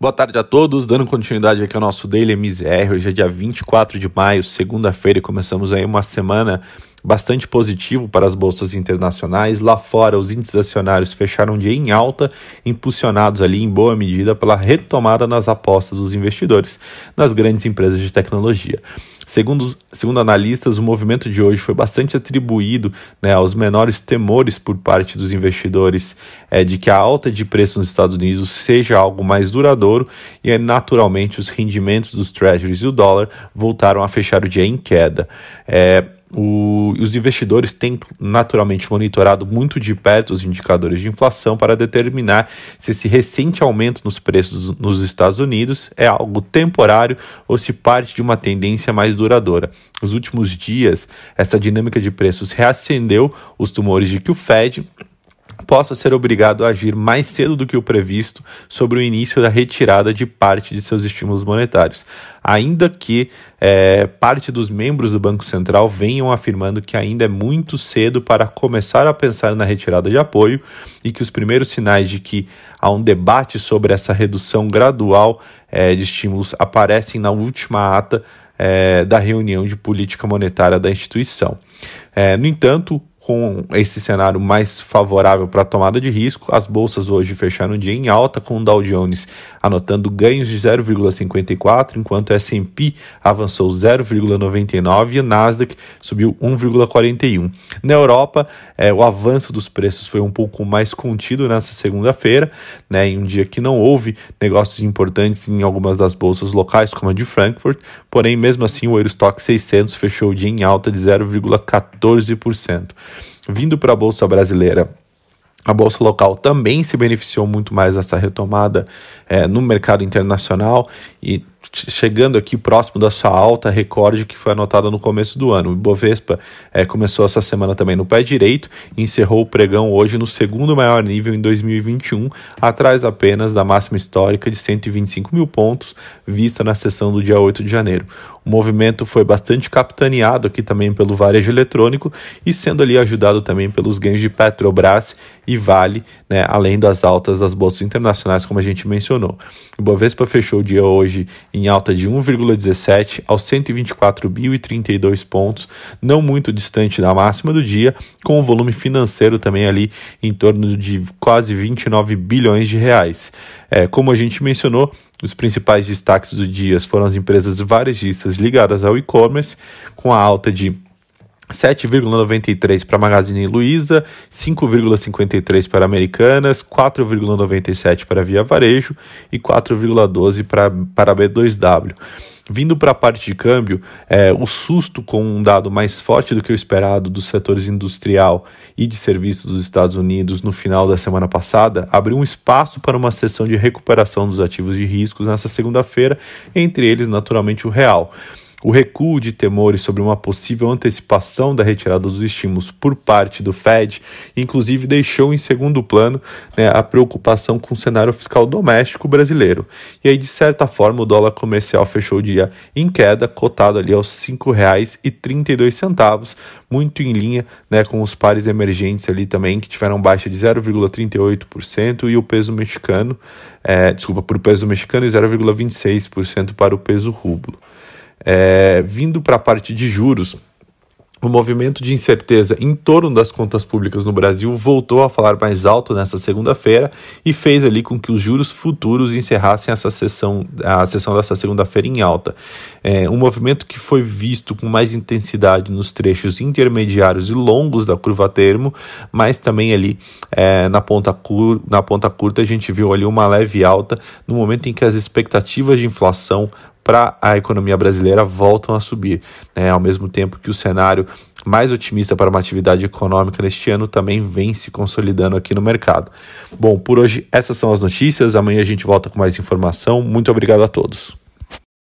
Boa tarde a todos, dando continuidade aqui ao nosso Daily MZR. Hoje é dia 24 de maio, segunda-feira, e começamos aí uma semana bastante positivo para as bolsas internacionais. Lá fora, os índices acionários fecharam o dia em alta, impulsionados ali em boa medida pela retomada nas apostas dos investidores nas grandes empresas de tecnologia. Segundo, segundo analistas, o movimento de hoje foi bastante atribuído né, aos menores temores por parte dos investidores é, de que a alta de preço nos Estados Unidos seja algo mais duradouro e, é, naturalmente, os rendimentos dos treasuries e o dólar voltaram a fechar o dia em queda. É, o, os investidores têm naturalmente monitorado muito de perto os indicadores de inflação para determinar se esse recente aumento nos preços nos Estados Unidos é algo temporário ou se parte de uma tendência mais duradoura. Nos últimos dias, essa dinâmica de preços reacendeu os tumores de que o Fed possa ser obrigado a agir mais cedo do que o previsto sobre o início da retirada de parte de seus estímulos monetários, ainda que é, parte dos membros do Banco Central venham afirmando que ainda é muito cedo para começar a pensar na retirada de apoio e que os primeiros sinais de que há um debate sobre essa redução gradual é, de estímulos aparecem na última ata é, da reunião de política monetária da instituição. É, no entanto, com esse cenário mais favorável para a tomada de risco, as bolsas hoje fecharam o dia em alta, com o Dow Jones anotando ganhos de 0,54, enquanto o S&P avançou 0,99 e o Nasdaq subiu 1,41. Na Europa, é, o avanço dos preços foi um pouco mais contido nessa segunda-feira, né, em um dia que não houve negócios importantes em algumas das bolsas locais, como a de Frankfurt, porém, mesmo assim, o Eurostock 600 fechou o dia em alta de 0,14%. Vindo para a Bolsa Brasileira, a bolsa local também se beneficiou muito mais dessa retomada é, no mercado internacional e chegando aqui próximo da sua alta recorde que foi anotada no começo do ano. O Ibovespa é, começou essa semana também no pé direito encerrou o pregão hoje no segundo maior nível em 2021, atrás apenas da máxima histórica de 125 mil pontos vista na sessão do dia 8 de janeiro. O movimento foi bastante capitaneado aqui também pelo varejo eletrônico e sendo ali ajudado também pelos ganhos de Petrobras e Vale, né, além das altas das bolsas internacionais, como a gente mencionou. O Bovespa fechou o dia hoje em alta de 1,17 aos 124.032 pontos, não muito distante da máxima do dia, com o volume financeiro também ali em torno de quase 29 bilhões de reais. É, como a gente mencionou, os principais destaques do dia foram as empresas varejistas ligadas ao e-commerce, com a alta de 7,93 para Magazine Luiza, 5,53 para Americanas, 4,97 para Via Varejo e 4,12 para, para B2W. Vindo para a parte de câmbio, é, o susto com um dado mais forte do que o esperado dos setores industrial e de serviços dos Estados Unidos no final da semana passada abriu um espaço para uma sessão de recuperação dos ativos de riscos nessa segunda-feira, entre eles, naturalmente, o real. O recuo de temores sobre uma possível antecipação da retirada dos estímulos por parte do Fed, inclusive deixou em segundo plano né, a preocupação com o cenário fiscal doméstico brasileiro. E aí, de certa forma, o dólar comercial fechou o dia em queda, cotado ali aos R$ 5,32, muito em linha né, com os pares emergentes ali também, que tiveram baixa de 0,38%, e o peso mexicano, é, desculpa, para o peso mexicano e 0,26% para o peso rublo. É, vindo para a parte de juros, o movimento de incerteza em torno das contas públicas no Brasil voltou a falar mais alto nessa segunda-feira e fez ali com que os juros futuros encerrassem essa sessão, a sessão dessa segunda-feira em alta. É, um movimento que foi visto com mais intensidade nos trechos intermediários e longos da curva termo, mas também ali é, na, ponta cur, na ponta curta a gente viu ali uma leve alta no momento em que as expectativas de inflação para a economia brasileira voltam a subir, né? ao mesmo tempo que o cenário mais otimista para uma atividade econômica neste ano também vem se consolidando aqui no mercado. Bom, por hoje essas são as notícias. Amanhã a gente volta com mais informação. Muito obrigado a todos.